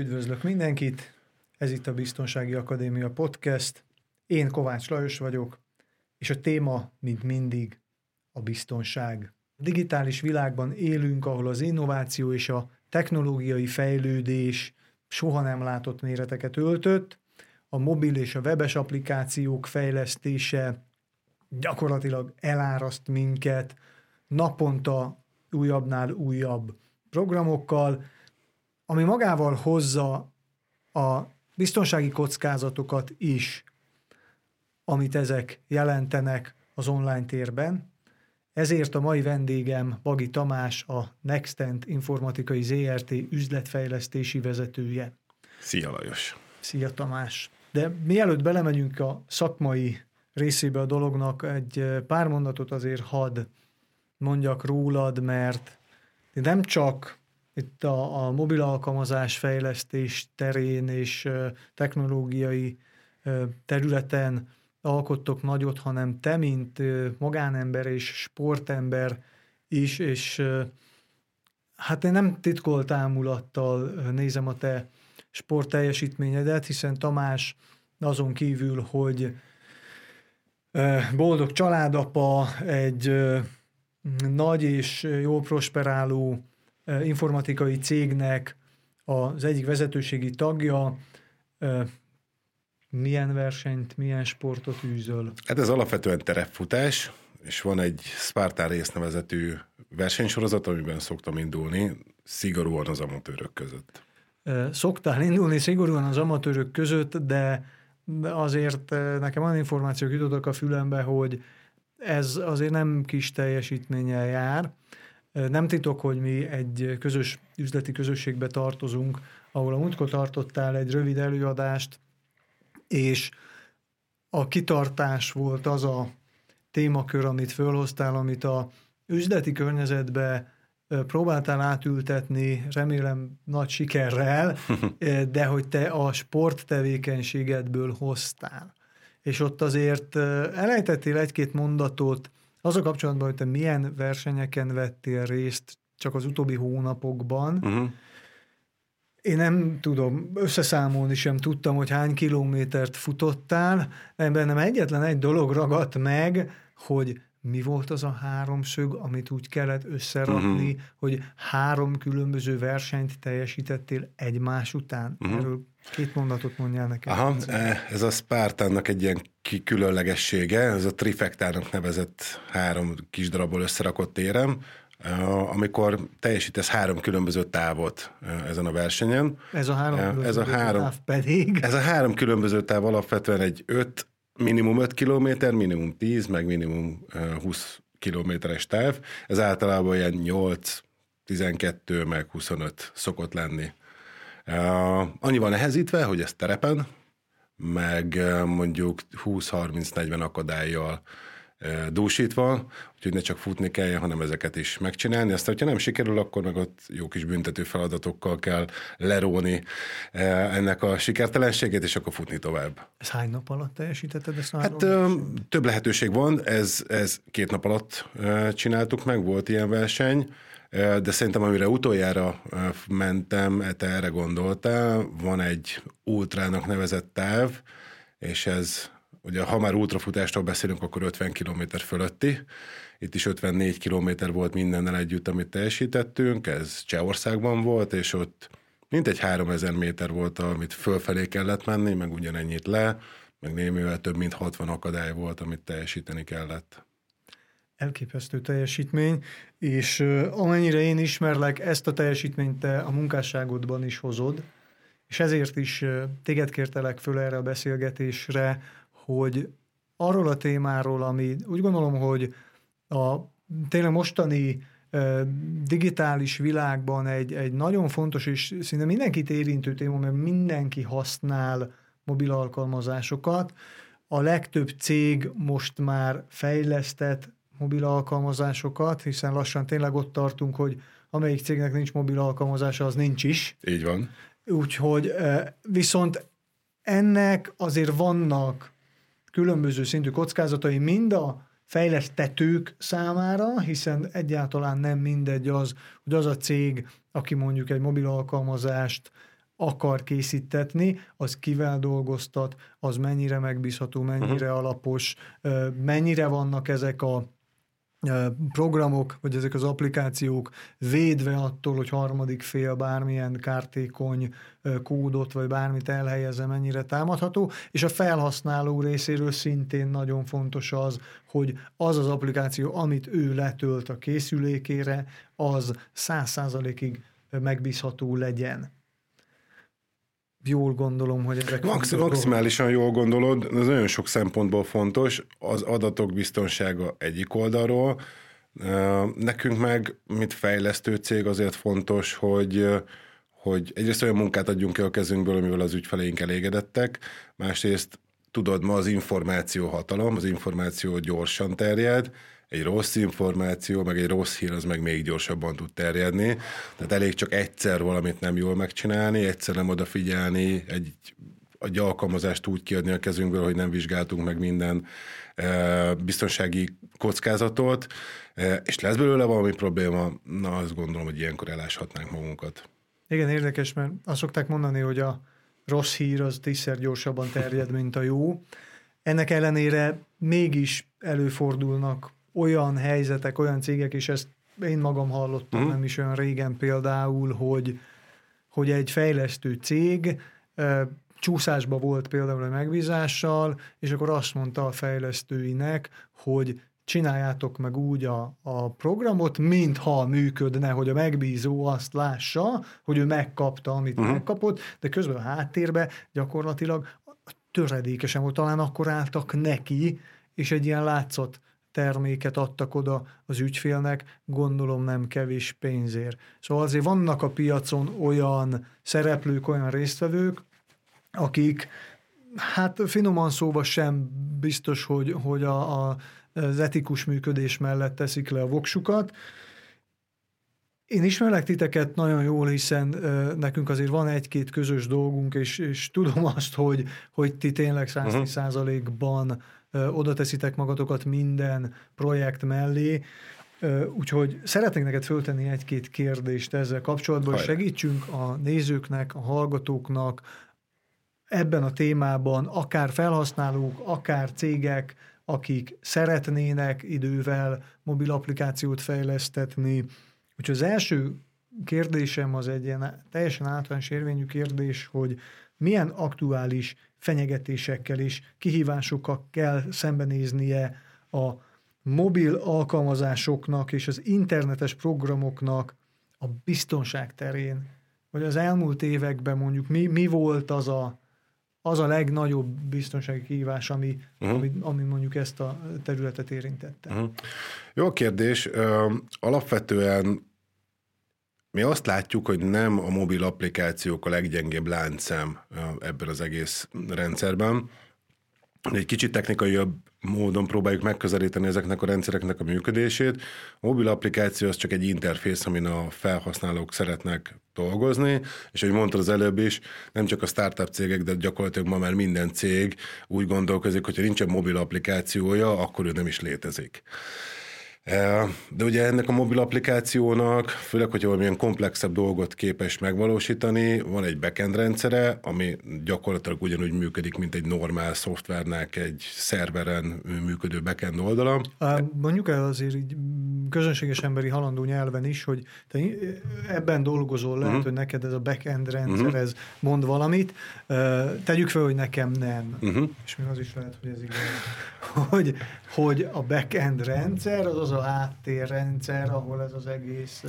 Üdvözlök mindenkit! Ez itt a Biztonsági Akadémia Podcast. Én Kovács Lajos vagyok, és a téma, mint mindig, a biztonság. A digitális világban élünk, ahol az innováció és a technológiai fejlődés soha nem látott méreteket öltött, a mobil és a webes applikációk fejlesztése gyakorlatilag eláraszt minket, naponta újabbnál újabb programokkal, ami magával hozza a biztonsági kockázatokat is, amit ezek jelentenek az online térben. Ezért a mai vendégem Bagi Tamás, a Nextent Informatikai ZRT üzletfejlesztési vezetője. Szia Lajos! Szia Tamás! De mielőtt belemegyünk a szakmai részébe a dolognak, egy pár mondatot azért had mondjak rólad, mert nem csak itt a, a mobil alkalmazás fejlesztés terén és technológiai területen alkottok nagyot, hanem te, mint magánember és sportember is, és hát én nem titkolt ámulattal nézem a te sport teljesítményedet, hiszen Tamás azon kívül, hogy boldog családapa, egy nagy és jó prosperáló informatikai cégnek az egyik vezetőségi tagja, milyen versenyt, milyen sportot űzöl? Hát ez alapvetően terepfutás, és van egy Spartan rész nevezetű versenysorozat, amiben szoktam indulni, szigorúan az amatőrök között. Szoktál indulni szigorúan az amatőrök között, de azért nekem olyan információk jutottak a fülembe, hogy ez azért nem kis teljesítménnyel jár. Nem titok, hogy mi egy közös üzleti közösségbe tartozunk, ahol a múltkor tartottál egy rövid előadást, és a kitartás volt az a témakör, amit fölhoztál, amit a üzleti környezetbe próbáltál átültetni, remélem nagy sikerrel, de hogy te a sport tevékenységedből hoztál. És ott azért elejtettél egy-két mondatot az a kapcsolatban, hogy te milyen versenyeken vettél részt csak az utóbbi hónapokban. Uh-huh. Én nem tudom, összeszámolni sem tudtam, hogy hány kilométert futottál, de bennem egyetlen egy dolog ragadt meg, hogy mi volt az a háromszög, amit úgy kellett összerakni, uh-huh. hogy három különböző versenyt teljesítettél egymás után? Uh-huh. Erről két mondatot mondjál nekem. Aha, e, ez a Spartannak egy ilyen különlegessége, ez a trifektának nevezett három kis darabból összerakott érem, e, amikor teljesítesz három különböző távot e, ezen a versenyen. Ez a három ez a három, táv pedig? Ez a három különböző táv alapvetően egy 5 minimum 5 km, minimum 10, meg minimum 20 kilométeres táv. Ez általában ilyen 8, 12, meg 25 szokott lenni. Annyival nehezítve, hogy ez terepen, meg mondjuk 20-30-40 akadályjal dúsítva, úgyhogy ne csak futni kelljen, hanem ezeket is megcsinálni. Aztán, hogyha nem sikerül, akkor meg ott jó kis büntető feladatokkal kell leróni ennek a sikertelenségét, és akkor futni tovább. Ez hány nap alatt teljesítetted ezt? Hát több lehetőség van, ez, ez két nap alatt csináltuk meg, volt ilyen verseny, de szerintem amire utoljára mentem, te erre gondoltál, van egy ultrának nevezett táv, és ez ugye ha már ultrafutástól beszélünk, akkor 50 km fölötti. Itt is 54 km volt mindennel együtt, amit teljesítettünk, ez Csehországban volt, és ott mintegy 3000 méter volt, amit fölfelé kellett menni, meg ugyanennyit le, meg némivel több mint 60 akadály volt, amit teljesíteni kellett. Elképesztő teljesítmény, és amennyire én ismerlek, ezt a teljesítményt te a munkásságodban is hozod, és ezért is téged kértelek föl erre a beszélgetésre, hogy arról a témáról, ami úgy gondolom, hogy a tényleg mostani digitális világban egy, egy nagyon fontos és szinte mindenkit érintő téma, mert mindenki használ mobil alkalmazásokat. A legtöbb cég most már fejlesztett mobil alkalmazásokat, hiszen lassan tényleg ott tartunk, hogy amelyik cégnek nincs mobil alkalmazása, az nincs is. Így van. Úgyhogy viszont ennek azért vannak különböző szintű kockázatai mind a fejlesztetők számára, hiszen egyáltalán nem mindegy az, hogy az a cég, aki mondjuk egy mobil alkalmazást akar készítetni, az kivel dolgoztat, az mennyire megbízható, mennyire uh-huh. alapos, mennyire vannak ezek a programok, vagy ezek az applikációk védve attól, hogy harmadik fél bármilyen kártékony kódot, vagy bármit elhelyezze, mennyire támadható, és a felhasználó részéről szintén nagyon fontos az, hogy az az applikáció, amit ő letölt a készülékére, az száz százalékig megbízható legyen jól gondolom, hogy ezek... Max, maximálisan jól gondolod, ez nagyon sok szempontból fontos. Az adatok biztonsága egyik oldalról, nekünk meg, mint fejlesztő cég azért fontos, hogy hogy egyrészt olyan munkát adjunk ki a kezünkből, amivel az ügyfeleink elégedettek, másrészt tudod, ma az információ hatalom, az információ gyorsan terjed, egy rossz információ, meg egy rossz hír, az meg még gyorsabban tud terjedni. Tehát elég csak egyszer valamit nem jól megcsinálni, egyszer nem odafigyelni, egy, egy alkalmazást úgy kiadni a kezünkből, hogy nem vizsgáltunk meg minden e, biztonsági kockázatot, e, és lesz belőle valami probléma, na azt gondolom, hogy ilyenkor eláshatnánk magunkat. Igen, érdekes, mert azt szokták mondani, hogy a rossz hír az tízszer gyorsabban terjed, mint a jó. Ennek ellenére mégis előfordulnak olyan helyzetek, olyan cégek, és ezt én magam hallottam uh-huh. nem is olyan régen például, hogy, hogy egy fejlesztő cég e, csúszásba volt például a megbízással, és akkor azt mondta a fejlesztőinek, hogy csináljátok meg úgy a, a programot, mintha működne, hogy a megbízó azt lássa, hogy ő megkapta, amit uh-huh. megkapott, de közben a háttérben gyakorlatilag töredékesen volt, talán akkor álltak neki, és egy ilyen látszott terméket adtak oda az ügyfélnek, gondolom nem kevés pénzért. Szóval azért vannak a piacon olyan szereplők, olyan résztvevők, akik hát finoman szóval sem biztos, hogy, hogy a, a, az etikus működés mellett teszik le a voksukat. Én ismerlek titeket nagyon jól, hiszen ö, nekünk azért van egy-két közös dolgunk, és, és tudom azt, hogy, hogy ti tényleg 100 százalékban oda teszitek magatokat minden projekt mellé, Úgyhogy szeretnék neked föltenni egy-két kérdést ezzel kapcsolatban, hogy segítsünk a nézőknek, a hallgatóknak ebben a témában, akár felhasználók, akár cégek, akik szeretnének idővel mobil applikációt fejlesztetni. Úgyhogy az első kérdésem az egy ilyen teljesen általános érvényű kérdés, hogy milyen aktuális fenyegetésekkel és kihívásokkal kell szembenéznie a mobil alkalmazásoknak és az internetes programoknak a biztonság terén, vagy az elmúlt években mondjuk mi, mi volt az a, az a legnagyobb biztonsági kihívás, ami, uh-huh. ami, ami mondjuk ezt a területet érintette? Uh-huh. Jó kérdés. Alapvetően mi azt látjuk, hogy nem a mobil applikációk a leggyengébb láncszem ebben az egész rendszerben. Egy kicsit technikai jobb módon próbáljuk megközelíteni ezeknek a rendszereknek a működését. A mobil applikáció az csak egy interfész, amin a felhasználók szeretnek dolgozni, és ahogy mondtad az előbb is, nem csak a startup cégek, de gyakorlatilag ma már minden cég úgy gondolkozik, hogy ha nincsen mobil applikációja, akkor ő nem is létezik. De ugye ennek a mobil applikációnak, főleg, hogyha valamilyen komplexebb dolgot képes megvalósítani, van egy backend rendszere, ami gyakorlatilag ugyanúgy működik, mint egy normál szoftvernek egy szerveren működő backend oldala. Mondjuk el azért így közönséges emberi halandó nyelven is, hogy te ebben dolgozol, lehet, uh-huh. hogy neked ez a backend rendszer, uh-huh. ez mond valamit. Tegyük fel, hogy nekem nem. Uh-huh. És még az is lehet, hogy ez igaz. Hogy, hogy a backend rendszer az az a háttérrendszer, ahol ez az egész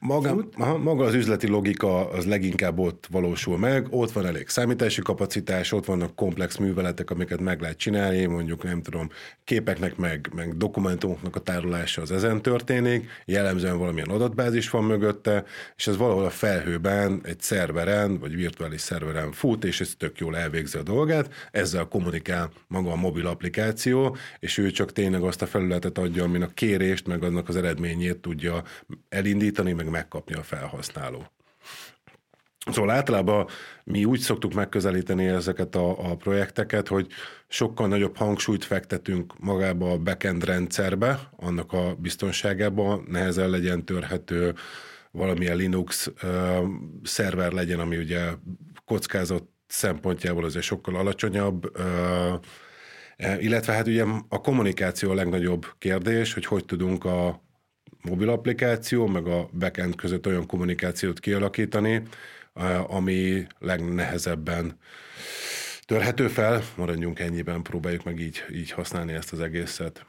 maga, aha, maga az üzleti logika az leginkább ott valósul meg, ott van elég számítási kapacitás, ott vannak komplex műveletek, amiket meg lehet csinálni, mondjuk nem tudom, képeknek meg, meg dokumentumoknak a tárolása az ezen történik, jellemzően valamilyen adatbázis van mögötte, és ez valahol a felhőben, egy szerveren, vagy virtuális szerveren fut, és ez tök jól elvégzi a dolgát, ezzel kommunikál maga a mobil applikáció, és ő csak tényleg azt a felületet adja, amin a kérést, meg annak az eredményét tudja elindítani, meg megkapni a felhasználó. Szóval általában mi úgy szoktuk megközelíteni ezeket a, a projekteket, hogy sokkal nagyobb hangsúlyt fektetünk magába a backend rendszerbe, annak a biztonságába, nehezen legyen törhető, valamilyen Linux ö, szerver legyen, ami ugye kockázat szempontjából azért sokkal alacsonyabb, ö, illetve hát ugye a kommunikáció a legnagyobb kérdés, hogy hogy tudunk a mobil applikáció, meg a backend között olyan kommunikációt kialakítani, ami legnehezebben törhető fel, maradjunk ennyiben, próbáljuk meg így, így használni ezt az egészet.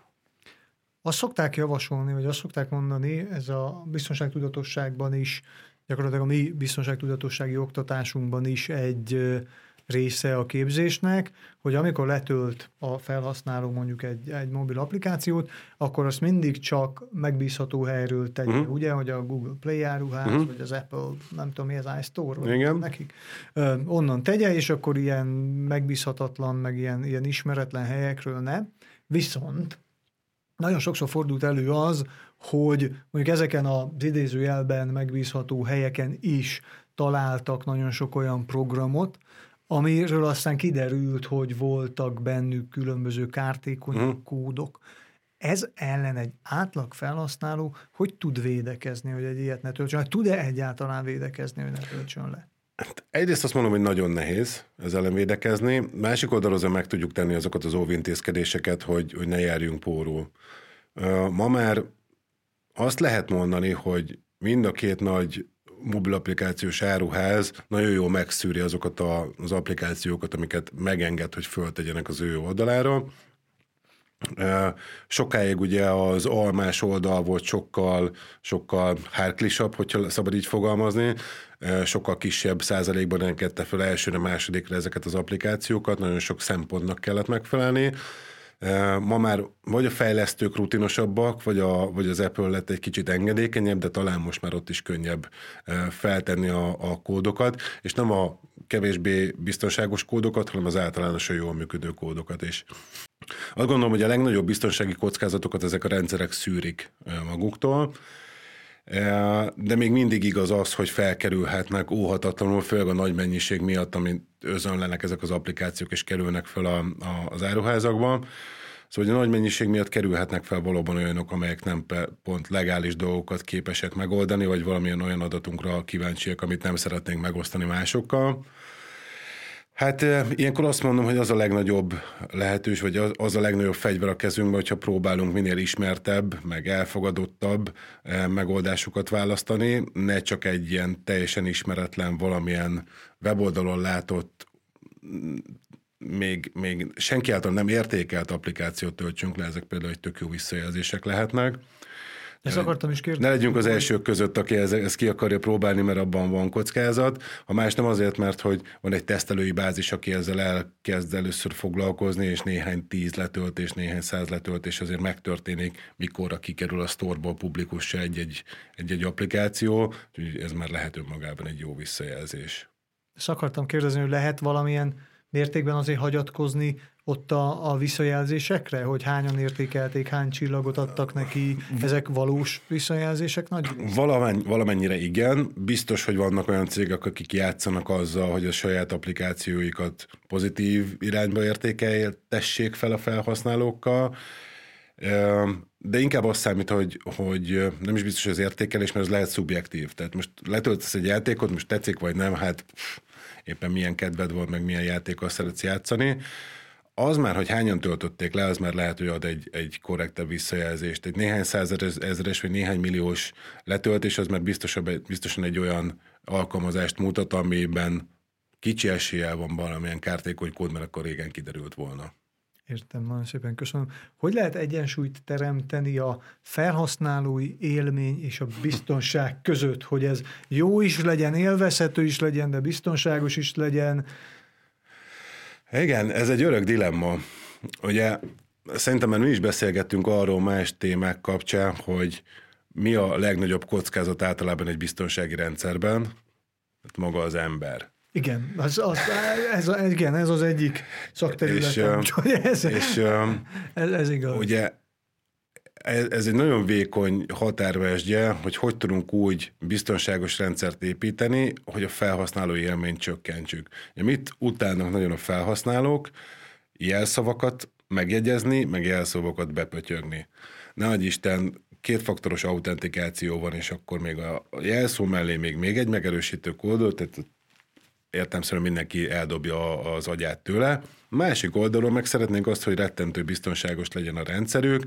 Azt szokták javasolni, vagy azt szokták mondani, ez a biztonságtudatosságban is, gyakorlatilag a mi biztonságtudatossági oktatásunkban is egy része a képzésnek, hogy amikor letölt a felhasználó mondjuk egy, egy mobil applikációt, akkor azt mindig csak megbízható helyről tegye, uh-huh. ugye, hogy a Google Play áruház, uh-huh. vagy az Apple, nem tudom mi az iStore, vagy Igen. nekik, ö, onnan tegye, és akkor ilyen megbízhatatlan, meg ilyen, ilyen ismeretlen helyekről ne. Viszont nagyon sokszor fordult elő az, hogy mondjuk ezeken az idézőjelben megbízható helyeken is találtak nagyon sok olyan programot, amiről aztán kiderült, hogy voltak bennük különböző kártékony hmm. kódok. Ez ellen egy átlag felhasználó hogy tud védekezni, hogy egy ilyet ne töltsön? Tud-e egyáltalán védekezni, hogy ne töltsön le? Hát egyrészt azt mondom, hogy nagyon nehéz ez ellen védekezni. Másik oldalról meg tudjuk tenni azokat az óvintézkedéseket, hogy, hogy ne járjunk pórul. Ma már azt lehet mondani, hogy mind a két nagy mobil applikációs áruház nagyon jól megszűri azokat a, az applikációkat, amiket megenged, hogy föltegyenek az ő oldalára. Sokáig ugye az almás oldal volt sokkal, sokkal hárklisabb, hogyha szabad így fogalmazni, sokkal kisebb százalékban engedte fel elsőre, másodikra ezeket az applikációkat, nagyon sok szempontnak kellett megfelelni. Ma már vagy a fejlesztők rutinosabbak, vagy, a, vagy az Apple lett egy kicsit engedékenyebb, de talán most már ott is könnyebb feltenni a, a kódokat, és nem a kevésbé biztonságos kódokat, hanem az általánosan jól működő kódokat is. Azt gondolom, hogy a legnagyobb biztonsági kockázatokat ezek a rendszerek szűrik maguktól, de még mindig igaz az, hogy felkerülhetnek óhatatlanul, főleg a nagy mennyiség miatt, amit özönlenek ezek az applikációk, és kerülnek fel a, a, az áruházakban. Szóval, hogy a nagy mennyiség miatt kerülhetnek fel valóban olyanok, amelyek nem pont legális dolgokat képesek megoldani, vagy valamilyen olyan adatunkra kíváncsiak, amit nem szeretnénk megosztani másokkal. Hát ilyenkor azt mondom, hogy az a legnagyobb lehetős, vagy az, a legnagyobb fegyver a kezünkben, hogyha próbálunk minél ismertebb, meg elfogadottabb megoldásokat választani, ne csak egy ilyen teljesen ismeretlen valamilyen weboldalon látott még, még senki által nem értékelt applikációt töltsünk le, ezek például egy tök jó visszajelzések lehetnek. Ezt akartam is kérdezni. Ne legyünk az elsők között, aki ezt, ezt ki akarja próbálni, mert abban van kockázat. Ha más nem azért, mert hogy van egy tesztelői bázis, aki ezzel elkezd először foglalkozni, és néhány tíz letöltés, néhány száz letöltés azért megtörténik, mikor kikerül a sztorból publikussá egy-egy, egy-egy applikáció, úgyhogy ez már lehet önmagában egy jó visszajelzés. Ezt akartam kérdezni, hogy lehet valamilyen mértékben azért hagyatkozni ott a, a visszajelzésekre, hogy hányan értékelték, hány csillagot adtak neki, ezek valós visszajelzések nagy? Valamen, valamennyire igen. Biztos, hogy vannak olyan cégek, akik játszanak azzal, hogy a saját applikációikat pozitív irányba értékeltessék fel a felhasználókkal, de inkább azt számít, hogy, hogy nem is biztos az értékelés, mert ez lehet szubjektív. Tehát most letöltesz egy játékot, most tetszik vagy nem, hát éppen milyen kedved volt, meg milyen játékkal szeretsz játszani az már, hogy hányan töltötték le, az már lehet, hogy ad egy, egy korrektebb visszajelzést. Egy néhány százeres vagy néhány milliós letöltés, az már biztosan, biztosan egy olyan alkalmazást mutat, amiben kicsi eséllyel van valamilyen kártékony kód, mert akkor régen kiderült volna. Értem, nagyon szépen köszönöm. Hogy lehet egyensúlyt teremteni a felhasználói élmény és a biztonság között, hogy ez jó is legyen, élvezhető is legyen, de biztonságos is legyen, igen, ez egy örök dilemma. Ugye szerintem már mi is beszélgettünk arról más témák kapcsán, hogy mi a legnagyobb kockázat általában egy biztonsági rendszerben? Hát maga az ember. Igen, az, az, ez, ez, igen, ez az egyik szakterületem. És, ez, és, ez, ez igaz. Ugye ez egy nagyon vékony határvesdje, hogy hogy tudunk úgy biztonságos rendszert építeni, hogy a felhasználói élményt csökkentsük. Ja, mit utálnak nagyon a felhasználók? Jelszavakat megjegyezni, meg jelszavakat bepötyögni. Nagy Isten kétfaktoros autentikáció van, és akkor még a jelszó mellé még, még egy megerősítő kódot, tehát értelmszerűen mindenki eldobja az agyát tőle. Másik oldalon meg szeretnénk azt, hogy rettentő biztonságos legyen a rendszerük.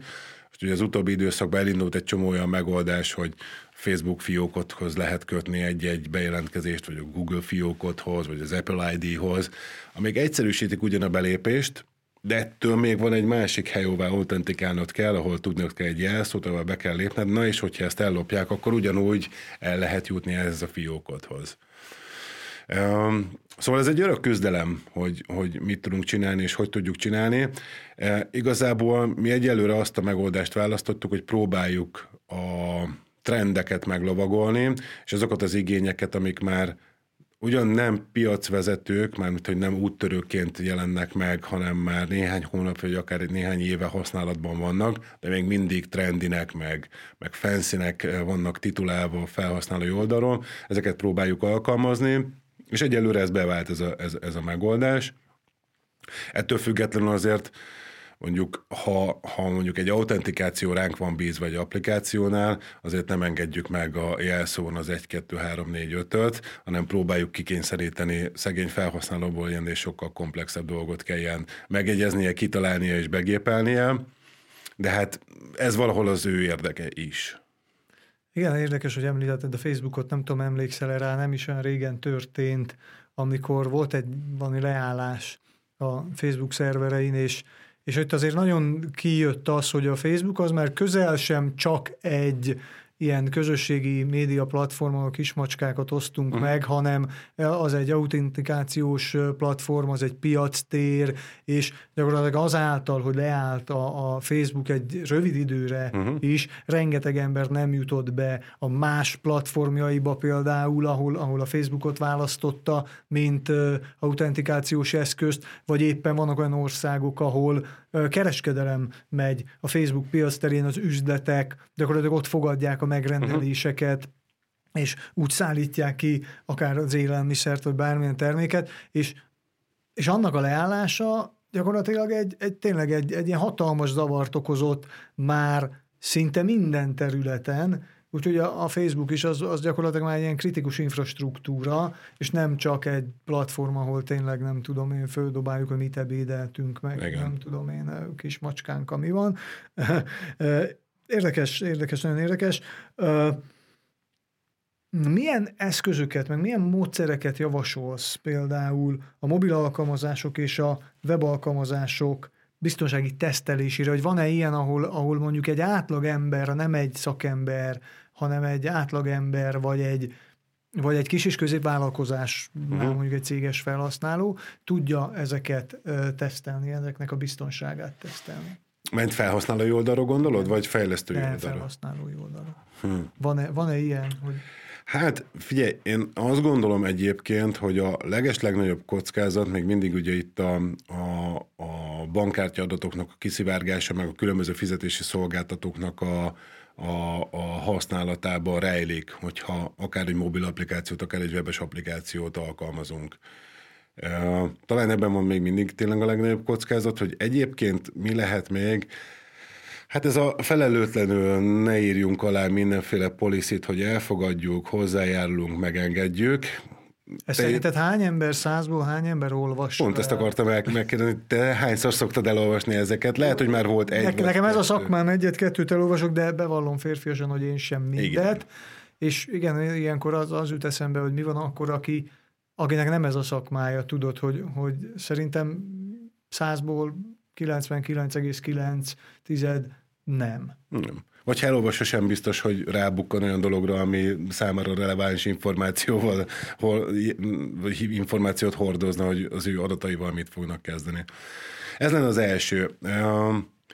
Ugye az utóbbi időszakban elindult egy csomó olyan megoldás, hogy Facebook fiókothoz lehet kötni egy-egy bejelentkezést, vagy a Google fiókothoz, vagy az Apple ID-hoz, amik egyszerűsítik ugyan a belépést, de ettől még van egy másik hely, ahová autentikálnod kell, ahol tudnod kell egy jelszót, ahol be kell lépned, na és hogyha ezt ellopják, akkor ugyanúgy el lehet jutni ehhez a fiókodhoz. Szóval ez egy örök küzdelem, hogy, hogy mit tudunk csinálni, és hogy tudjuk csinálni. E, igazából mi egyelőre azt a megoldást választottuk, hogy próbáljuk a trendeket meglovagolni, és azokat az igényeket, amik már ugyan nem piacvezetők, mármint hogy nem úttörőként jelennek meg, hanem már néhány hónap, vagy akár néhány éve használatban vannak, de még mindig trendinek, meg, meg fancynek vannak titulálva a felhasználói oldalról. Ezeket próbáljuk alkalmazni, és egyelőre ez bevált ez a, ez, ez a megoldás. Ettől függetlenül azért mondjuk, ha, ha mondjuk egy autentikáció ránk van bízva egy applikációnál, azért nem engedjük meg a jelszón az 1, 2, 3, 4, 5-öt, hanem próbáljuk kikényszeríteni szegény felhasználóból ilyen és sokkal komplexebb dolgot kelljen megegyeznie, kitalálnia és begépelnie, de hát ez valahol az ő érdeke is. Igen, érdekes, hogy említetted a Facebookot, nem tudom, emlékszel rá, nem is olyan régen történt, amikor volt egy valami leállás a Facebook szerverein, és, és ott azért nagyon kijött az, hogy a Facebook az már közel sem csak egy ilyen közösségi média platformon a kismacskákat osztunk uh-huh. meg, hanem az egy autentikációs platform, az egy piactér, és gyakorlatilag azáltal, hogy leállt a, a Facebook egy rövid időre uh-huh. is, rengeteg ember nem jutott be a más platformjaiba például, ahol, ahol a Facebookot választotta, mint uh, autentikációs eszközt, vagy éppen vannak olyan országok, ahol kereskedelem megy a Facebook piac terén, az üzletek gyakorlatilag ott fogadják a megrendeléseket, uh-huh és úgy szállítják ki akár az élelmiszert, vagy bármilyen terméket, és, és annak a leállása gyakorlatilag egy, egy tényleg egy, egy ilyen hatalmas zavart okozott már szinte minden területen, Úgyhogy a, a Facebook is az, az gyakorlatilag már egy ilyen kritikus infrastruktúra, és nem csak egy platform, ahol tényleg nem tudom én, földobáljuk, hogy mit ebédeltünk meg, Igen. nem tudom én, kis macskánk, ami van. Érdekes, érdekes, nagyon érdekes. Milyen eszközöket, meg milyen módszereket javasolsz például a mobil alkalmazások és a web alkalmazások biztonsági tesztelésére, hogy van-e ilyen, ahol, ahol mondjuk egy átlag ember, nem egy szakember, hanem egy átlagember, vagy egy, vagy egy kis és középvállalkozás, uh-huh. mondjuk egy céges felhasználó tudja ezeket tesztelni, ezeknek a biztonságát tesztelni. Ment felhasználói oldalról gondolod, vagy fejlesztői oldalról? felhasználói oldalról. Hmm. Van-e, van-e ilyen, hogy... Hát figyelj, én azt gondolom egyébként, hogy a leges legnagyobb kockázat még mindig ugye itt a, a, a bankkártya adatoknak a kiszivárgása, meg a különböző fizetési szolgáltatóknak a, a, a használatában rejlik, hogyha akár egy mobil applikációt, akár egy webes applikációt alkalmazunk. Talán ebben van még mindig tényleg a legnagyobb kockázat, hogy egyébként mi lehet még, Hát ez a felelőtlenül ne írjunk alá mindenféle policit, hogy elfogadjuk, hozzájárulunk, megengedjük. Ez te, szerinted hány ember, százból hány ember olvas? Pont ezt akartam megkérdezni, te hányszor szoktad elolvasni ezeket? Lehet, hogy már volt egy. Ne, nekem ez a szakmám egyet-kettőt elolvasok, de bevallom férfiasan, hogy én sem mindet. Igen. És igen, ilyenkor az, az jut eszembe, hogy mi van akkor, aki, akinek nem ez a szakmája, tudod, hogy, hogy szerintem százból 99,9 tized nem. Nem. Vagy ha elolvassa, sem biztos, hogy rábukkan olyan dologra, ami számára releváns információval, hol, információt hordozna, hogy az ő adataival mit fognak kezdeni. Ez lenne az első.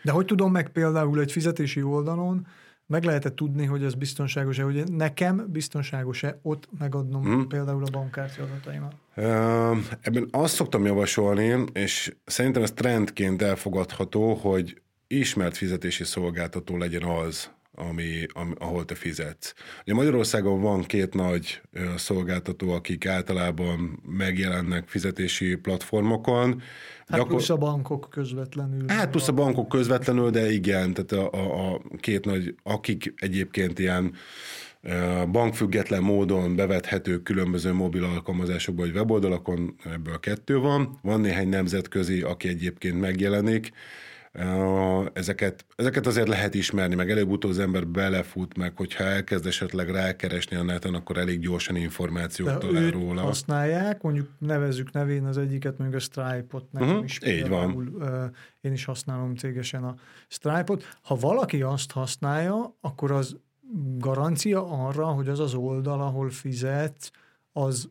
De hogy tudom meg például egy fizetési oldalon, meg lehet tudni, hogy ez biztonságos-e, hogy nekem biztonságos-e ott megadnom hmm. például a bankkártya adataimat? Ebben azt szoktam javasolni, és szerintem ez trendként elfogadható, hogy ismert fizetési szolgáltató legyen az, ami, ami, ahol te fizetsz. Ugye Magyarországon van két nagy szolgáltató, akik általában megjelennek fizetési platformokon. Hát Gyakor... plusz a bankok közvetlenül. Hát plusz a bankok közvetlenül, de igen, tehát a, a, a két nagy, akik egyébként ilyen bankfüggetlen módon bevethető különböző mobil alkalmazásokban vagy weboldalakon, ebből kettő van. Van néhány nemzetközi, aki egyébként megjelenik, Ezeket, ezeket azért lehet ismerni, meg előbb-utóbb az ember belefut, meg hogyha elkezd esetleg rákeresni a neten, akkor elég gyorsan információt talál róla. használják, mondjuk nevezzük nevén az egyiket, mondjuk a Stripe-ot, nekem uh-huh, is így van. Én is használom cégesen a Stripe-ot. Ha valaki azt használja, akkor az garancia arra, hogy az az oldal, ahol fizet, az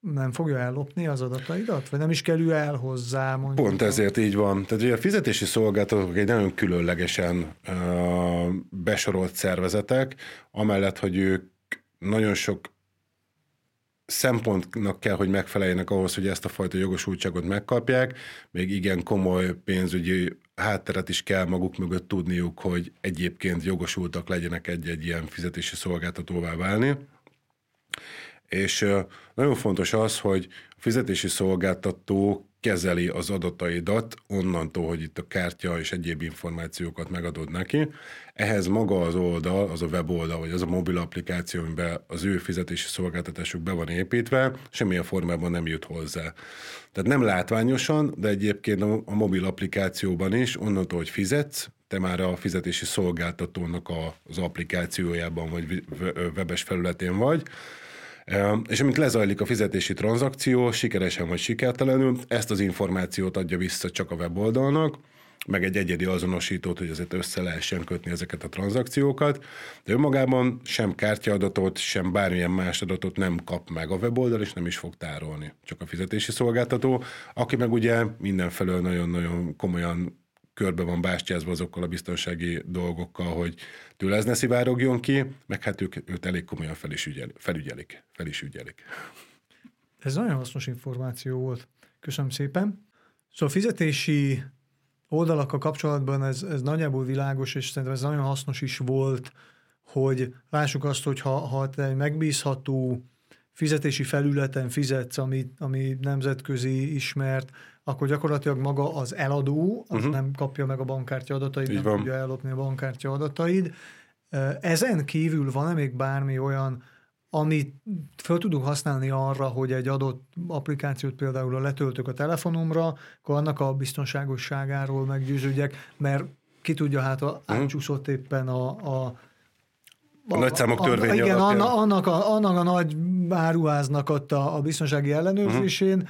nem fogja ellopni az adataidat? Vagy nem is kerül el hozzá? Mondjuk Pont ezért így van. Tehát ugye a fizetési szolgáltatók egy nagyon különlegesen uh, besorolt szervezetek, amellett, hogy ők nagyon sok szempontnak kell, hogy megfeleljenek ahhoz, hogy ezt a fajta jogosultságot megkapják, még igen komoly pénzügyi hátteret is kell maguk mögött tudniuk, hogy egyébként jogosultak legyenek egy-egy ilyen fizetési szolgáltatóvá válni. És nagyon fontos az, hogy a fizetési szolgáltató kezeli az adataidat onnantól, hogy itt a kártya és egyéb információkat megadod neki. Ehhez maga az oldal, az a weboldal, vagy az a mobil applikáció, amiben az ő fizetési szolgáltatásuk be van építve, semmilyen formában nem jut hozzá. Tehát nem látványosan, de egyébként a mobil applikációban is, onnantól, hogy fizetsz, te már a fizetési szolgáltatónak az applikációjában vagy webes felületén vagy, és amint lezajlik a fizetési tranzakció, sikeresen vagy sikertelenül, ezt az információt adja vissza csak a weboldalnak, meg egy egyedi azonosítót, hogy azért össze lehessen kötni ezeket a tranzakciókat, de önmagában sem kártyaadatot, sem bármilyen más adatot nem kap meg a weboldal, és nem is fog tárolni. Csak a fizetési szolgáltató, aki meg ugye mindenfelől nagyon-nagyon komolyan körbe van bástyázva azokkal a biztonsági dolgokkal, hogy tőle ez ne szivárogjon ki, meg hát ők, őt elég komolyan fel is ügyel, felügyelik, fel is ügyelik. Ez nagyon hasznos információ volt. Köszönöm szépen. Szóval fizetési oldalakkal kapcsolatban ez, ez nagyjából világos, és szerintem ez nagyon hasznos is volt, hogy lássuk azt, hogy ha, ha te egy megbízható fizetési felületen fizetsz, ami, ami nemzetközi ismert, akkor gyakorlatilag maga az eladó, az uh-huh. nem kapja meg a bankkártya adatait, Így nem van. tudja ellopni a bankkártya adatait. Ezen kívül van-e még bármi olyan, amit fel tudunk használni arra, hogy egy adott applikációt például letöltök a telefonomra, akkor annak a biztonságosságáról meggyőződjek, mert ki tudja, hát a, uh-huh. átcsúszott éppen a, a a nagyszámok törvénye Igen, annak, annak, a, annak a nagy áruháznak ott a, a biztonsági ellenőrzésén, uh-huh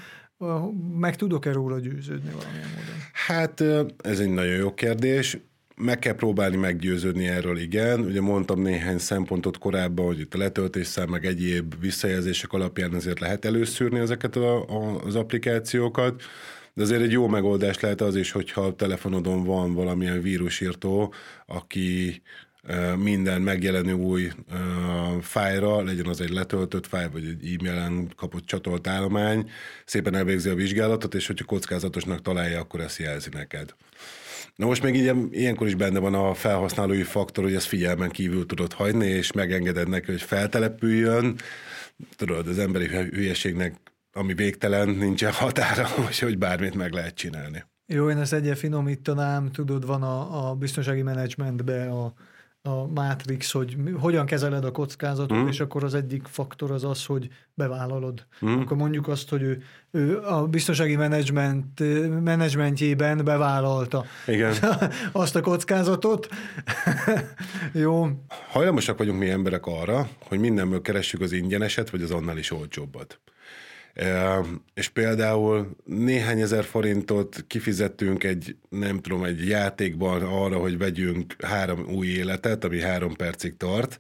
meg tudok-e róla győződni valamilyen módon? Hát ez egy nagyon jó kérdés. Meg kell próbálni meggyőződni erről, igen. Ugye mondtam néhány szempontot korábban, hogy itt a letöltéssel, meg egyéb visszajelzések alapján azért lehet előszűrni ezeket a, a, az applikációkat. De azért egy jó megoldás lehet az is, hogyha a telefonodon van valamilyen vírusírtó, aki minden megjelenő új fájra, legyen az egy letöltött fájl, vagy egy e-mailen kapott csatolt állomány, szépen elvégzi a vizsgálatot, és hogyha kockázatosnak találja, akkor ezt jelzi neked. Na most még így, ilyenkor is benne van a felhasználói faktor, hogy ezt figyelmen kívül tudod hagyni, és megengeded neki, hogy feltelepüljön. Tudod, az emberi hülyeségnek, ami végtelen, nincsen határa, hogy bármit meg lehet csinálni. Jó, én ezt egyen finomítanám, tudod, van a, a biztonsági menedzsmentbe a a Matrix, hogy hogyan kezeled a kockázatot, mm. és akkor az egyik faktor az az, hogy bevállalod. Mm. Akkor mondjuk azt, hogy ő, ő a biztonsági menedzsment, menedzsmentjében bevállalta Igen. azt a kockázatot. Jó. Hajlamosak vagyunk mi emberek arra, hogy mindenből keressük az ingyeneset, vagy az annál is olcsóbbat. És például néhány ezer forintot kifizettünk egy, nem tudom, egy játékban arra, hogy vegyünk három új életet, ami három percig tart.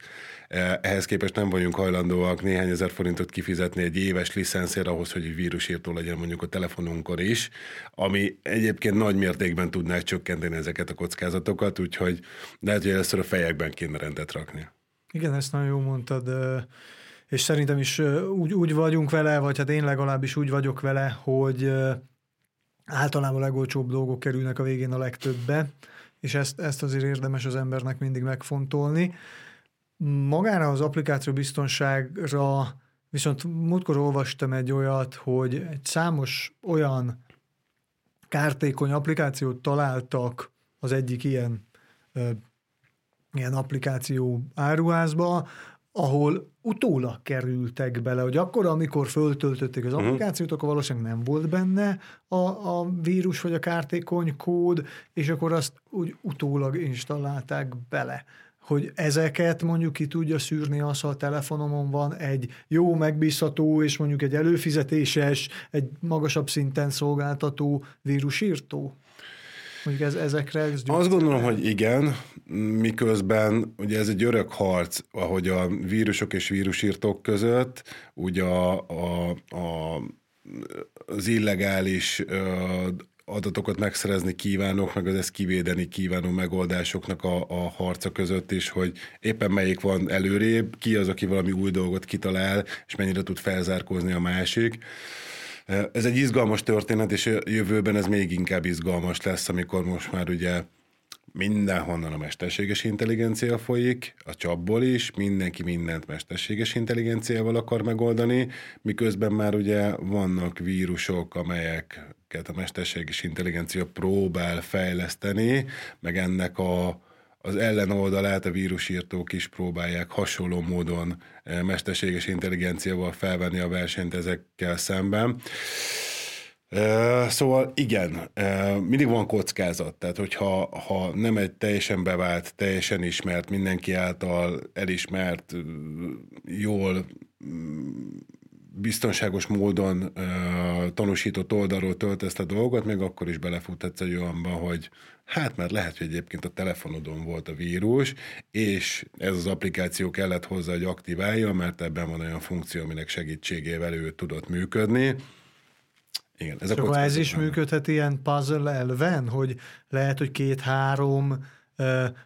Ehhez képest nem vagyunk hajlandóak néhány ezer forintot kifizetni egy éves licenszért ahhoz, hogy egy vírusírtó legyen mondjuk a telefonunkon is, ami egyébként nagy mértékben tudná csökkenteni ezeket a kockázatokat, úgyhogy lehet, hogy először a fejekben kéne rendet rakni. Igen, ezt nagyon jól mondtad és szerintem is úgy, úgy vagyunk vele, vagy hát én legalábbis úgy vagyok vele, hogy általában a legolcsóbb dolgok kerülnek a végén a legtöbbbe, és ezt, ezt azért érdemes az embernek mindig megfontolni. Magára az applikáció biztonságra viszont múltkor olvastam egy olyat, hogy egy számos olyan kártékony applikációt találtak az egyik ilyen, ilyen applikáció áruházba, ahol utólag kerültek bele, hogy akkor, amikor föltöltötték az uh-huh. applikációt, akkor valószínűleg nem volt benne a, a vírus vagy a kártékony kód, és akkor azt úgy utólag installálták bele hogy ezeket mondjuk ki tudja szűrni az, ha a telefonomon van egy jó, megbízható és mondjuk egy előfizetéses, egy magasabb szinten szolgáltató vírusírtó? Mondjuk ez, ezekre ez Azt gondolom, hogy igen, miközben ugye ez egy örök harc, ahogy a vírusok és vírusírtók között, ugye a, a, a az illegális adatokat megszerezni kívánok, meg az ezt kivédeni kívánó megoldásoknak a, a harca között is, hogy éppen melyik van előrébb, ki az, aki valami új dolgot kitalál, és mennyire tud felzárkózni a másik. Ez egy izgalmas történet, és jövőben ez még inkább izgalmas lesz, amikor most már ugye mindenhonnan a mesterséges intelligencia folyik, a csapból is, mindenki mindent mesterséges intelligenciával akar megoldani, miközben már ugye vannak vírusok, amelyeket a mesterséges intelligencia próbál fejleszteni, meg ennek a, az ellenoldalát a vírusírtók is próbálják hasonló módon eh, mesterséges intelligenciával felvenni a versenyt ezekkel szemben. Szóval igen, mindig van kockázat, tehát hogyha ha nem egy teljesen bevált, teljesen ismert, mindenki által elismert, jól biztonságos módon tanúsított oldalról töltesz a dolgot, még akkor is belefuthatsz egy olyanba, hogy hát mert lehet, hogy egyébként a telefonodon volt a vírus, és ez az applikáció kellett hozzá, hogy aktiválja, mert ebben van olyan funkció, aminek segítségével ő tudott működni, igen, ez a ez is működhet ilyen puzzle elven, hogy lehet, hogy két-három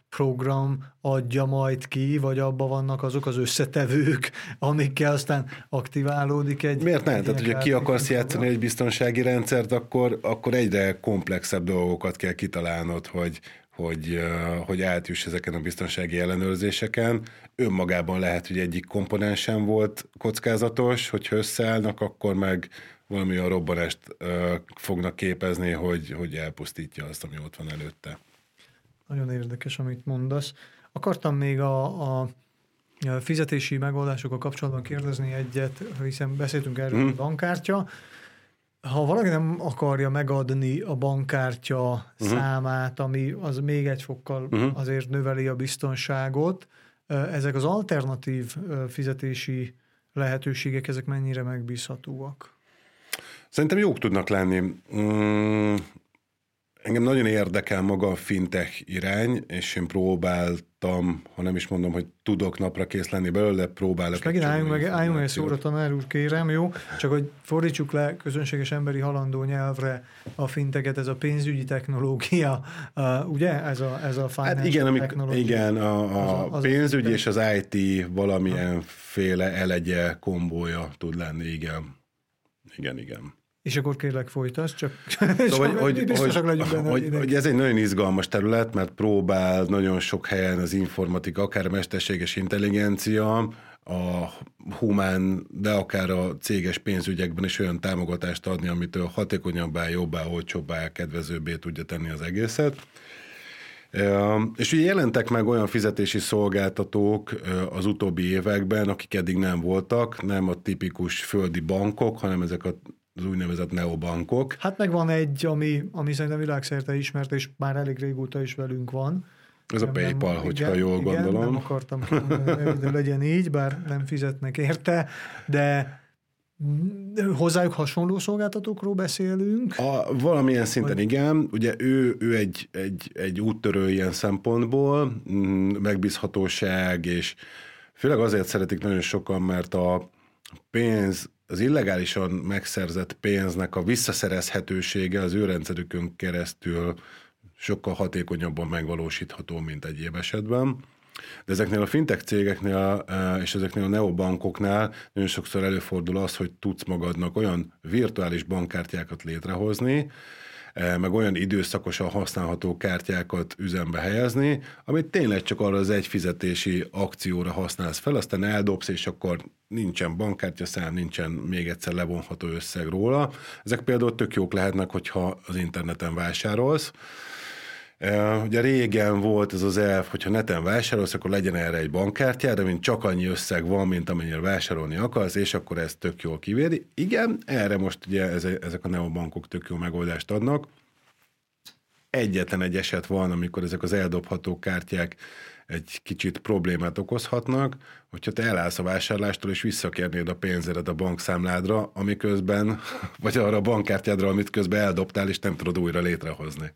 program adja majd ki, vagy abban vannak azok az összetevők, amikkel aztán aktiválódik egy... Miért nem? Tehát, hogyha ki akarsz program? játszani egy biztonsági rendszert, akkor, akkor egyre komplexebb dolgokat kell kitalálnod, hogy, hogy, hogy átjuss ezeken a biztonsági ellenőrzéseken. Önmagában lehet, hogy egyik komponens sem volt kockázatos, hogyha összeállnak, akkor meg valami a robbanást fognak képezni, hogy, hogy elpusztítja azt, ami ott van előtte. Nagyon érdekes, amit mondasz. Akartam még a, a fizetési megoldásokkal kapcsolatban kérdezni egyet, hiszen beszéltünk erről, hmm. a bankkártya. Ha valaki nem akarja megadni a bankkártya uh-huh. számát, ami az még egy fokkal uh-huh. azért növeli a biztonságot, ezek az alternatív fizetési lehetőségek, ezek mennyire megbízhatóak? Szerintem jók tudnak lenni. Mm, engem nagyon érdekel maga a fintech irány, és én próbáltam, ha nem is mondom, hogy tudok napra kész lenni belőle, próbálok. És megint álljunk meg, álljunk meg szóra, tanár úr, kérem, jó? Csak hogy fordítsuk le közönséges emberi halandó nyelvre a finteket, ez a pénzügyi technológia, uh, ugye? Ez a, ez a hát igen, amik, igen, a, a az, az pénzügy az és az IT valamilyen féle elegye kombója tud lenni, igen. Igen, igen. És akkor kérlek folytasd, csak szóval, hogy, hogy, hogy, benne, hogy, hogy ez egy nagyon izgalmas terület, mert próbál nagyon sok helyen az informatika, akár a mesterséges intelligencia, a humán, de akár a céges pénzügyekben is olyan támogatást adni, amitől hatékonyabbá, jobbá, olcsóbbá, kedvezőbbé tudja tenni az egészet. És ugye jelentek meg olyan fizetési szolgáltatók az utóbbi években, akik eddig nem voltak, nem a tipikus földi bankok, hanem ezek a az úgynevezett neobankok. Hát meg van egy, ami, ami szerintem világszerte ismert, és már elég régóta is velünk van. Ez a PayPal, nem, hogyha igen, jól igen, gondolom. nem akartam, hogy legyen így, bár nem fizetnek érte, de hozzájuk hasonló szolgáltatókról beszélünk? A, valamilyen szinten vagy... igen. Ugye ő, ő egy, egy, egy úttörő ilyen szempontból, mm, megbízhatóság, és főleg azért szeretik nagyon sokan, mert a pénz az illegálisan megszerzett pénznek a visszaszerezhetősége az ő rendszerükön keresztül sokkal hatékonyabban megvalósítható, mint egyéb esetben. De ezeknél a fintech cégeknél e, és ezeknél a neobankoknál nagyon sokszor előfordul az, hogy tudsz magadnak olyan virtuális bankkártyákat létrehozni, meg olyan időszakosan használható kártyákat üzembe helyezni, amit tényleg csak arra az egy fizetési akcióra használsz fel, aztán eldobsz, és akkor nincsen bankkártyaszám, nincsen még egyszer levonható összeg róla. Ezek például tök jók lehetnek, hogyha az interneten vásárolsz, Ugye régen volt ez az elv, hogyha neten vásárolsz, akkor legyen erre egy bankkártyád, de mint csak annyi összeg van, mint amennyire vásárolni akarsz, és akkor ez tök jól kivédi. Igen, erre most ugye ezek a neobankok tök jó megoldást adnak. Egyetlen egy eset van, amikor ezek az eldobható kártyák egy kicsit problémát okozhatnak, hogyha te elállsz a vásárlástól, és visszakérnéd a pénzedet a bankszámládra, amiközben, vagy arra a bankkártyádra, amit közben eldobtál, és nem tudod újra létrehozni.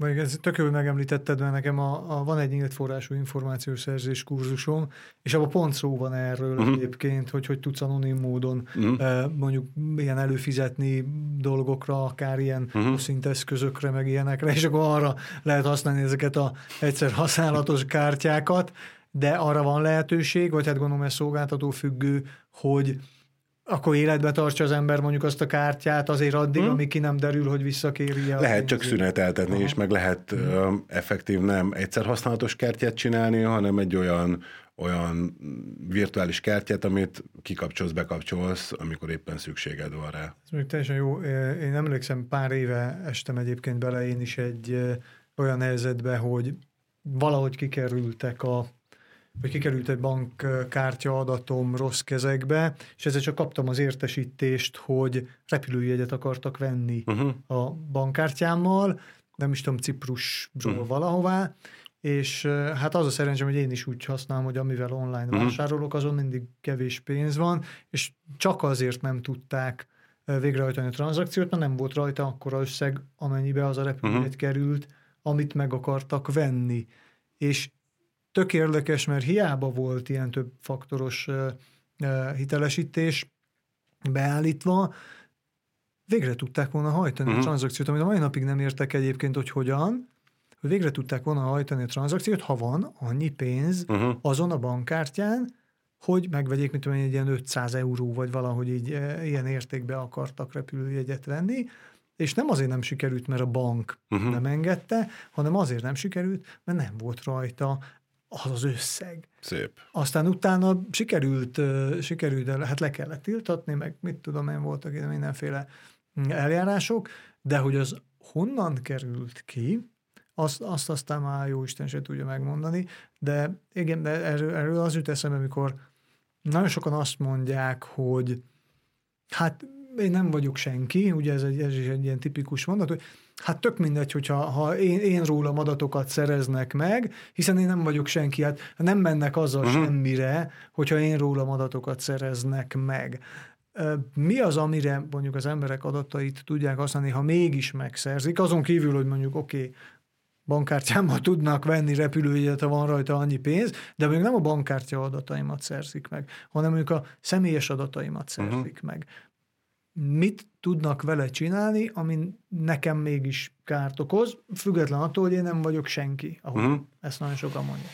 Vagy ez tök jól megemlítetted, mert nekem a, a, van egy nyílt forrású információszerzés kurzusom, és abban pont szó van erről uh-huh. egyébként, hogy hogy tudsz anonim módon uh-huh. mondjuk ilyen előfizetni dolgokra, akár ilyen uh-huh. szinteszközökre, meg ilyenekre, és akkor arra lehet használni ezeket a egyszer használatos kártyákat, de arra van lehetőség, vagy hát gondolom ez szolgáltató függő, hogy akkor életbe tartsa az ember mondjuk azt a kártyát azért addig, hmm. amíg ki nem derül, hogy visszakéri el. Lehet csak szüneteltetni, Aha. és meg lehet hmm. effektív nem egyszer használatos kártyát csinálni, hanem egy olyan olyan virtuális kártyát, amit kikapcsolsz, bekapcsolsz, amikor éppen szükséged van rá. Ez még teljesen jó. Én emlékszem, pár éve estem egyébként bele én is egy olyan helyzetbe, hogy valahogy kikerültek a hogy kikerült egy bankkártya adatom rossz kezekbe, és ezzel csak kaptam az értesítést, hogy repülőjegyet akartak venni uh-huh. a bankkártyámmal, nem is tudom, Ciprusról uh-huh. valahová, és hát az a szerencsém, hogy én is úgy használom, hogy amivel online uh-huh. vásárolok, azon mindig kevés pénz van, és csak azért nem tudták végrehajtani a tranzakciót, mert nem volt rajta akkora összeg, amennyibe az a repülőjegy uh-huh. került, amit meg akartak venni. És tök érdekes, mert hiába volt ilyen több faktoros hitelesítés beállítva, végre tudták volna hajtani uh-huh. a mhm. tranzakciót, amit a mai napig nem értek egyébként, hogy hogyan, hogy végre tudták volna hajtani a tranzakciót, ha van annyi pénz uh-huh. azon a bankkártyán, hogy megvegyék, mint tudom, egy ilyen 500 euró, vagy valahogy így e, ilyen értékbe akartak repülőjegyet venni, és nem azért nem sikerült, mert a bank uh-huh. nem engedte, hanem azért nem sikerült, mert nem volt rajta az az összeg. Szép. Aztán utána sikerült, sikerült, hát le kellett tiltatni, meg mit tudom én, voltak ide mindenféle eljárások, de hogy az honnan került ki, azt, azt aztán már jó Isten se tudja megmondani, de igen, de erről, erről az jut eszembe, amikor nagyon sokan azt mondják, hogy hát én nem vagyok senki, ugye ez, egy, ez is egy ilyen tipikus mondat, hogy hát tök mindegy, hogyha ha én, én rólam adatokat szereznek meg, hiszen én nem vagyok senki, hát nem mennek azzal uh-huh. semmire, hogyha én rólam adatokat szereznek meg. Mi az, amire mondjuk az emberek adatait tudják használni, ha mégis megszerzik, azon kívül, hogy mondjuk oké, okay, bankkártyámmal tudnak venni repülőjegyet, ha van rajta annyi pénz, de még nem a bankkártya adataimat szerzik meg, hanem mondjuk a személyes adataimat szerzik uh-huh. meg mit tudnak vele csinálni, ami nekem mégis kárt okoz, független attól, hogy én nem vagyok senki, ahogy uh-huh. ezt nagyon sokan mondják.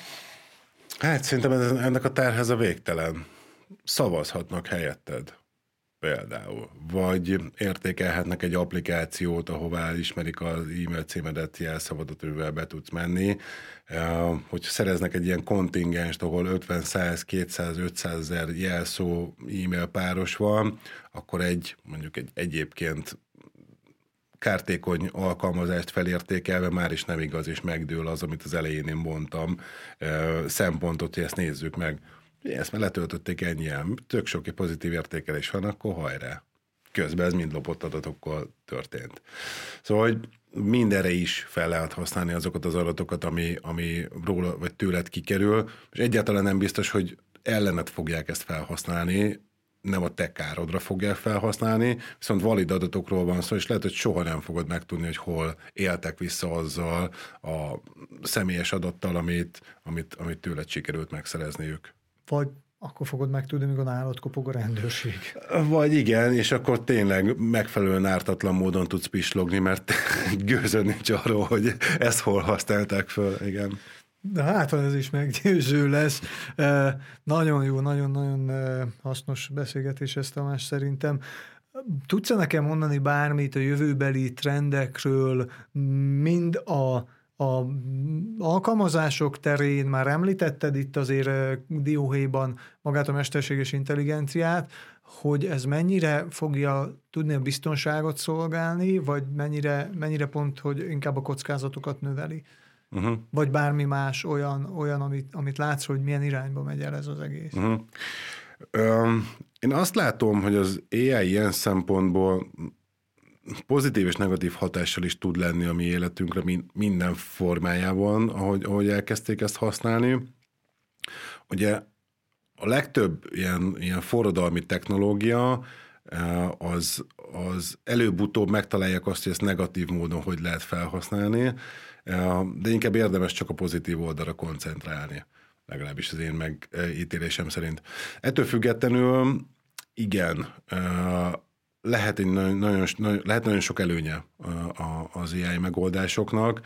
Hát szerintem ennek a terhez a végtelen. Szavazhatnak helyetted például, vagy értékelhetnek egy applikációt, ahová ismerik az e-mail címedet, jelszavadat, amivel be tudsz menni, hogy szereznek egy ilyen kontingenst, ahol 50, 100, 200, 500 ezer jelszó e-mail páros van, akkor egy, mondjuk egy egyébként kártékony alkalmazást felértékelve már is nem igaz, és megdől az, amit az elején én mondtam, szempontot, hogy ezt nézzük meg ezt már letöltötték ennyien, tök sok pozitív értékelés van, akkor hajrá. Közben ez mind lopott adatokkal történt. Szóval, hogy mindenre is fel lehet használni azokat az adatokat, ami, ami róla vagy tőled kikerül, és egyáltalán nem biztos, hogy ellenet fogják ezt felhasználni, nem a te károdra fogják felhasználni, viszont valid adatokról van szó, és lehet, hogy soha nem fogod megtudni, hogy hol éltek vissza azzal a személyes adattal, amit, amit, amit tőled sikerült megszerezniük vagy akkor fogod megtudni, mikor nálad kopog a rendőrség. Vagy igen, és akkor tényleg megfelelően ártatlan módon tudsz pislogni, mert gőzön nincs arról, hogy ezt hol használták föl, igen. De hát, ha ez is meggyőző lesz. nagyon jó, nagyon-nagyon hasznos beszélgetés ezt Tamás szerintem. tudsz nekem mondani bármit a jövőbeli trendekről, mind a, a alkalmazások terén, már említetted itt azért dióhéjban magát a mesterséges intelligenciát, hogy ez mennyire fogja tudni a biztonságot szolgálni, vagy mennyire, mennyire pont, hogy inkább a kockázatokat növeli? Uh-huh. Vagy bármi más olyan, olyan amit, amit látsz, hogy milyen irányba megy el ez az egész? Uh-huh. Um, én azt látom, hogy az AI ilyen szempontból pozitív és negatív hatással is tud lenni a mi életünkre minden formájában, ahogy, ahogy elkezdték ezt használni. Ugye a legtöbb ilyen, ilyen forradalmi technológia az, az előbb-utóbb megtalálják azt, hogy ezt negatív módon hogy lehet felhasználni, de inkább érdemes csak a pozitív oldalra koncentrálni legalábbis az én megítélésem szerint. Ettől függetlenül igen, lehet, egy nagyon, nagyon, lehet nagyon sok előnye az AI megoldásoknak,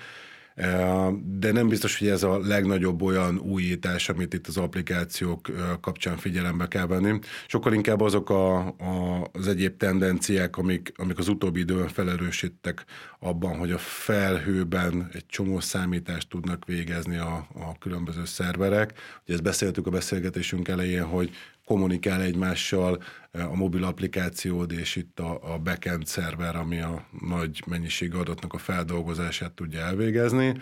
de nem biztos, hogy ez a legnagyobb olyan újítás, amit itt az applikációk kapcsán figyelembe kell venni. Sokkal inkább azok a, a, az egyéb tendenciák, amik, amik az utóbbi időn felerősítettek abban, hogy a felhőben egy csomó számítást tudnak végezni a, a különböző szerverek. Ugye ezt beszéltük a beszélgetésünk elején, hogy kommunikál egymással a mobil applikációd, és itt a, a backend szerver, ami a nagy mennyiség adatnak a feldolgozását tudja elvégezni.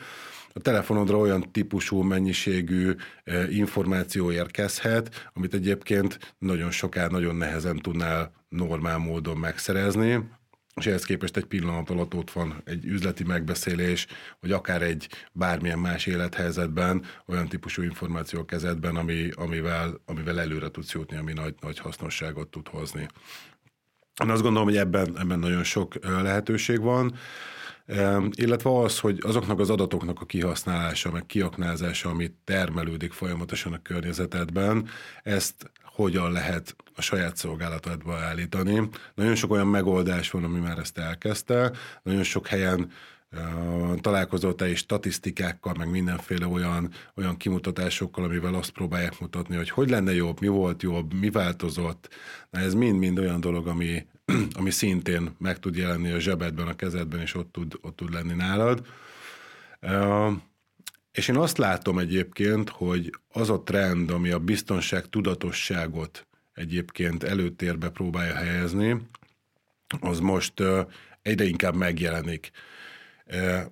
A telefonodra olyan típusú mennyiségű információ érkezhet, amit egyébként nagyon soká, nagyon nehezen tudnál normál módon megszerezni és ehhez képest egy pillanat alatt ott van egy üzleti megbeszélés, vagy akár egy bármilyen más élethelyzetben olyan típusú információ kezedben, ami, amivel, amivel előre tudsz jutni, ami nagy, nagy hasznosságot tud hozni. Én azt gondolom, hogy ebben, ebben nagyon sok lehetőség van, illetve az, hogy azoknak az adatoknak a kihasználása, meg kiaknázása, amit termelődik folyamatosan a környezetedben, ezt hogyan lehet a saját szolgálatodba állítani. Nagyon sok olyan megoldás van, ami már ezt elkezdte. Nagyon sok helyen találkozott te is statisztikákkal, meg mindenféle olyan, olyan kimutatásokkal, amivel azt próbálják mutatni, hogy hogy lenne jobb, mi volt jobb, mi változott. Na ez mind-mind olyan dolog, ami, ami szintén meg tud jelenni a zsebedben, a kezedben, és ott tud, ott tud lenni nálad. És én azt látom egyébként, hogy az a trend, ami a biztonság tudatosságot egyébként előtérbe próbálja helyezni, az most egyre inkább megjelenik.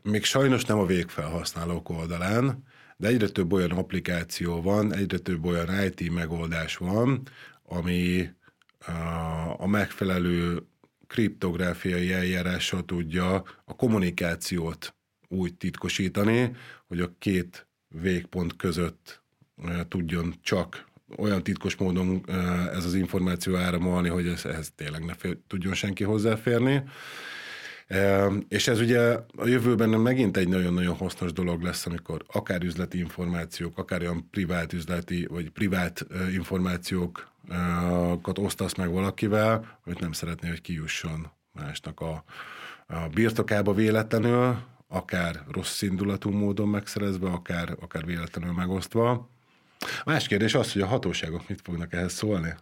Még sajnos nem a végfelhasználók oldalán, de egyre több olyan applikáció van, egyre több olyan IT megoldás van, ami a megfelelő kriptográfiai eljárással tudja a kommunikációt úgy titkosítani, hogy a két végpont között tudjon csak olyan titkos módon ez az információ áramolni, hogy ez, ehhez tényleg ne fél, tudjon senki hozzáférni. És ez ugye a jövőben megint egy nagyon-nagyon hasznos dolog lesz, amikor akár üzleti információk, akár olyan privát üzleti, vagy privát információkat osztasz meg valakivel, amit nem szeretné, hogy kijusson másnak a, a birtokába véletlenül, akár rossz indulatú módon megszerezve, akár, akár véletlenül megosztva. Más kérdés az, hogy a hatóságok mit fognak ehhez szólni,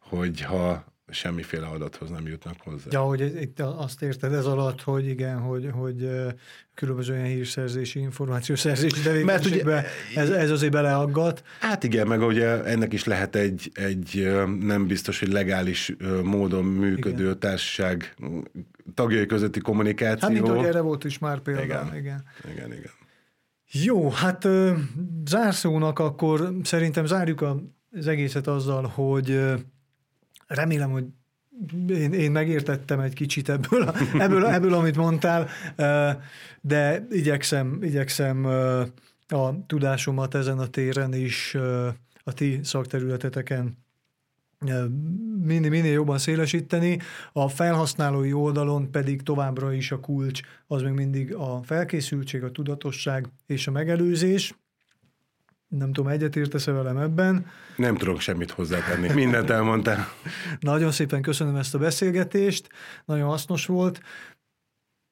hogyha semmiféle adathoz nem jutnak hozzá. Ja, hogy itt azt érted ez alatt, hogy igen, hogy, hogy különböző olyan hírszerzési, információszerzési tevékenységbe ez, ez azért beleaggat. Hát igen, meg ugye ennek is lehet egy, egy nem biztos, hogy legális módon működő igen. társaság tagjai közötti kommunikáció. Hát mint hogy erre volt is már példa. Igen, igen. igen, igen. Jó, hát zárszónak akkor szerintem zárjuk az egészet azzal, hogy remélem, hogy én, én megértettem egy kicsit ebből, ebből, ebből, amit mondtál, de igyekszem, igyekszem a tudásomat ezen a téren is a ti szakterületeteken minél, minél jobban szélesíteni, a felhasználói oldalon pedig továbbra is a kulcs az még mindig a felkészültség, a tudatosság és a megelőzés. Nem tudom, egyetértesz-e velem ebben? Nem tudok semmit hozzátenni, mindent elmondtál. nagyon szépen köszönöm ezt a beszélgetést, nagyon hasznos volt.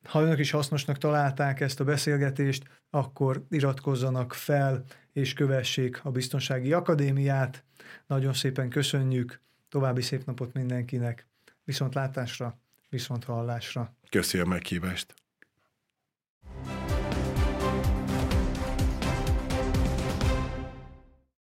Ha önök is hasznosnak találták ezt a beszélgetést, akkor iratkozzanak fel és kövessék a Biztonsági Akadémiát. Nagyon szépen köszönjük, további szép napot mindenkinek. viszont látásra, viszont hallásra. Köszi a meghívást.